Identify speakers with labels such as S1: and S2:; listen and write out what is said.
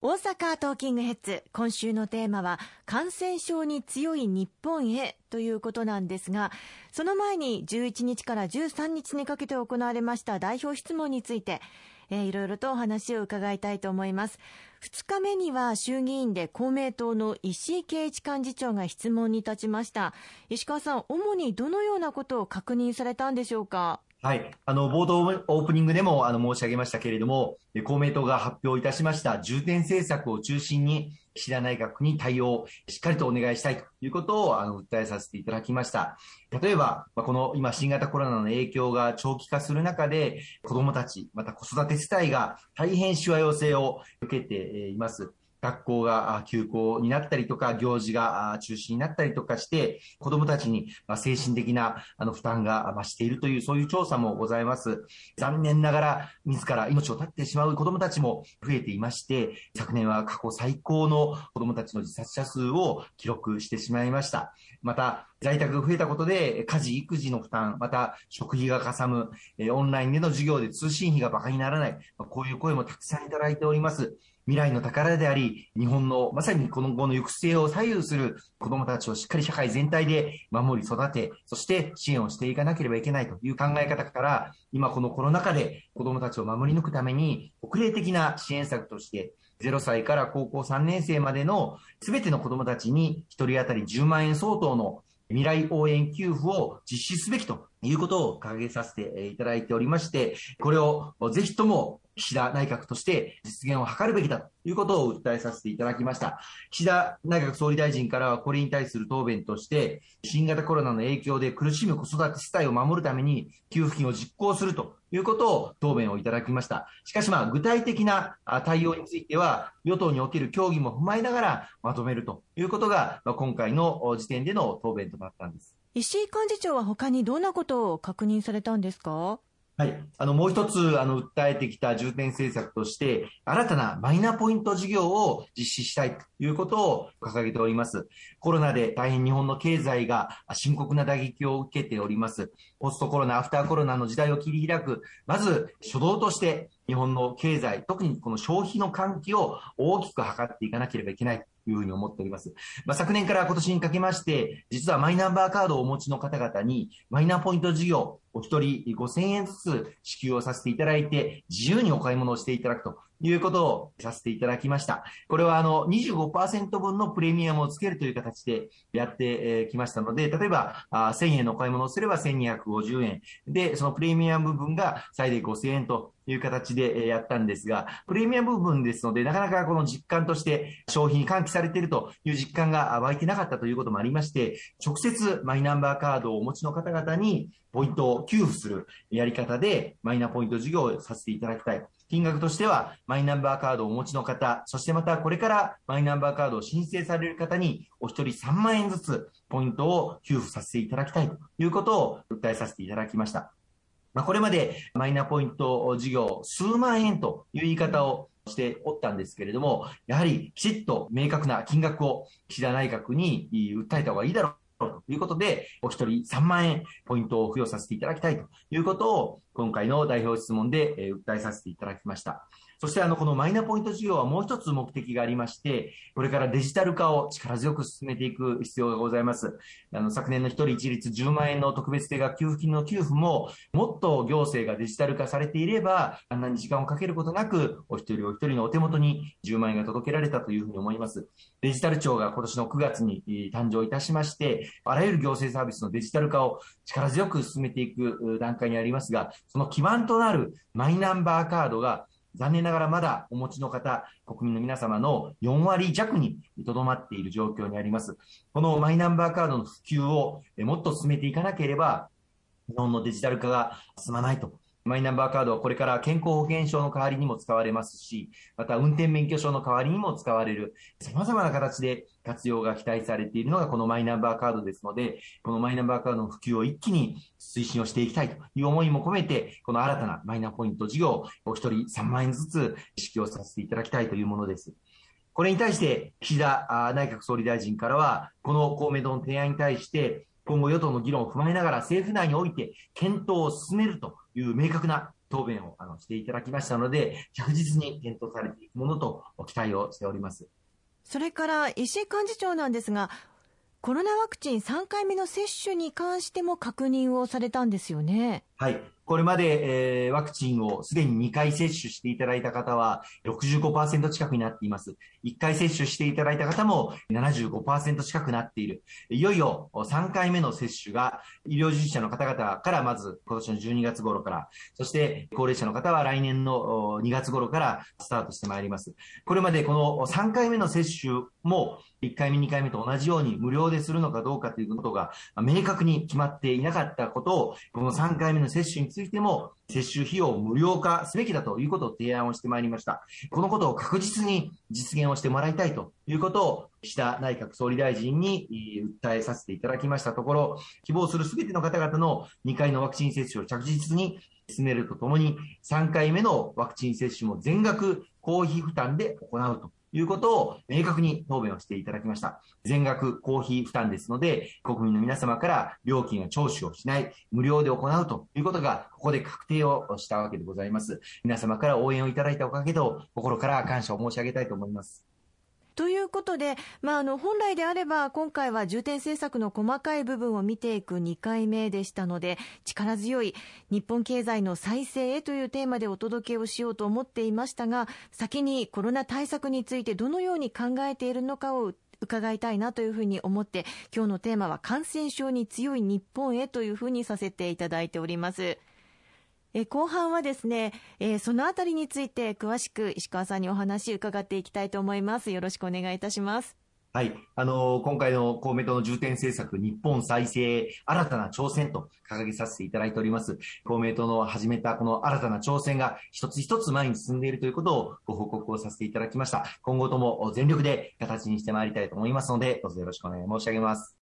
S1: 大阪トーキングヘッズ今週のテーマは感染症に強い日本へということなんですがその前に11日から13日にかけて行われました代表質問について、いろいろとお話を伺いたいと思います。2日目には衆議院で公明党の石井啓一幹事長が質問に立ちました。石川さん主にどのようなことを確認されたんでしょうか？
S2: はい。あの、冒頭オープニングでもあの申し上げましたけれども、公明党が発表いたしました重点政策を中心に、岸田内閣に対応、しっかりとお願いしたいということをあの訴えさせていただきました。例えば、この今新型コロナの影響が長期化する中で、子供たち、また子育て世帯が大変しわ寄せを受けています。学校が休校になったりとか、行事が中止になったりとかして、子供たちに精神的な負担が増しているという、そういう調査もございます。残念ながら、自ら命を絶ってしまう子供たちも増えていまして、昨年は過去最高の子供たちの自殺者数を記録してしまいました。また、在宅が増えたことで、家事、育児の負担、また食費がかさむ、オンラインでの授業で通信費が馬鹿にならない、こういう声もたくさんいただいております。未来の宝であり、日本のまさにこの後の行く末を左右する子供たちをしっかり社会全体で守り育て、そして支援をしていかなければいけないという考え方から、今このコロナ禍で子供たちを守り抜くために、国例的な支援策として、0歳から高校3年生までの全ての子供たちに1人当たり10万円相当の未来応援給付を実施すべきということを掲げさせていただいておりまして、これをぜひとも岸田内閣として実現を図るべきだということを訴えさせていただきました。岸田内閣総理大臣からはこれに対する答弁として、新型コロナの影響で苦しむ子育て世帯を守るために給付金を実行するということを答弁をいただきました。しかしまあ具体的な対応については与党における協議も踏まえながらまとめるということが今回の時点での答弁となったんです。
S1: 石井幹事長は他にどんなことを確認されたんですか？
S2: はい。あの、もう一つ、あの、訴えてきた重点政策として、新たなマイナポイント事業を実施したいということを掲げております。コロナで大変日本の経済が深刻な打撃を受けております。ポストコロナ、アフターコロナの時代を切り開く、まず初動として日本の経済、特にこの消費の喚起を大きく図っていかなければいけないいうふうに思っております。まあ、昨年から今年にかけまして、実はマイナンバーカードをお持ちの方々に、マイナポイント事業、お一人5000円ずつ支給をさせていただいて、自由にお買い物をしていただくということをさせていただきました。これはあの25%分のプレミアムをつけるという形でやってきましたので、例えば1000円のお買い物をすれば1250円。で、そのプレミアム分が最大5000円という形でやったんですが、プレミアム部分ですので、なかなかこの実感として消費に喚起されているという実感が湧いてなかったということもありまして、直接マイナンバーカードをお持ちの方々にポイントを給付するやり方でマイナポイント事業をさせていただきたい。金額としては、マイナンバーカードをお持ちの方、そしてまたこれからマイナンバーカードを申請される方に、お一人3万円ずつポイントを給付させていただきたいということを訴えさせていただきました。まあ、これまでマイナポイント事業数万円という言い方をしておったんですけれども、やはりきちっと明確な金額を岸田内閣に訴えた方がいいだろういうことで、お一人3万円ポイントを付与させていただきたいということを、今回の代表質問で訴えさせていただきました。そしてあの、このマイナポイント事業はもう一つ目的がありまして、これからデジタル化を力強く進めていく必要がございます。あの、昨年の一人一律10万円の特別定額給付金の給付も、もっと行政がデジタル化されていれば、あんなに時間をかけることなく、お一人お一人のお手元に10万円が届けられたというふうに思います。デジタル庁が今年の9月に誕生いたしまして、あらゆる行政サービスのデジタル化を力強く進めていく段階にありますが、その基盤となるマイナンバーカードが残念ながらまだお持ちの方、国民の皆様の4割弱にとどまっている状況にあります。このマイナンバーカードの普及をもっと進めていかなければ、日本のデジタル化が進まないとマイナンバーカードはこれから健康保険証の代わりにも使われますし、また運転免許証の代わりにも使われる、様々な形で活用が期待されているのがこのマイナンバーカードですので、このマイナンバーカードの普及を一気に推進をしていきたいという思いも込めて、この新たなマイナポイント事業をお一人3万円ずつ支給をさせていただきたいというものです。これに対して、岸田内閣総理大臣からは、この公明党の提案に対して、今後与党の議論を踏まえながら政府内において検討を進めるという明確な答弁をあのしていただきましたので、着実に検討されていくものと期待をしております。
S1: それから石井幹事長なんですが、コロナワクチン3回目の接種に関しても確認をされたんですよね。
S2: はい。これまで、えー、ワクチンをすでに2回接種していただいた方は65%近くになっています。1回接種していただいた方も75%近くなっている。いよいよ3回目の接種が医療従事者の方々からまず今年の12月頃から、そして高齢者の方は来年の2月頃からスタートしてまいります。これまでこの3回目の接種も1回目、2回目と同じように無料でするのかどうかということが明確に決まっていなかったことを、この3回目の接種についても、接種費用を無料化すべきだということを提案をしてまいりました。このことを確実に実現をしてもらいたいということを、岸田内閣総理大臣に訴えさせていただきましたところ、希望するすべての方々の2回のワクチン接種を着実に進めるとともに、3回目のワクチン接種も全額公費負担で行うということを明確に答弁をしていただきました。全額公費負担ですので、国民の皆様から料金は徴収をしない、無料で行うということが、ここで確定をしたわけでございます。皆様から応援をいただいたおかげと、心から感謝を申し上げたいと思います。
S1: ということで、まあ、あの本来であれば今回は重点政策の細かい部分を見ていく2回目でしたので力強い日本経済の再生へというテーマでお届けをしようと思っていましたが先にコロナ対策についてどのように考えているのかを伺いたいなというふうに思って今日のテーマは感染症に強い日本へというふうにさせていただいております。え後半はですね、えー、そのあたりについて詳しく石川さんにお話伺っていきたいと思います。よろしくお願いいたします。
S2: はい。あのー、今回の公明党の重点政策、日本再生、新たな挑戦と掲げさせていただいております。公明党の始めたこの新たな挑戦が一つ一つ前に進んでいるということをご報告をさせていただきました。今後とも全力で形にしてまいりたいと思いますので、どうぞよろしくお願い申し上げます。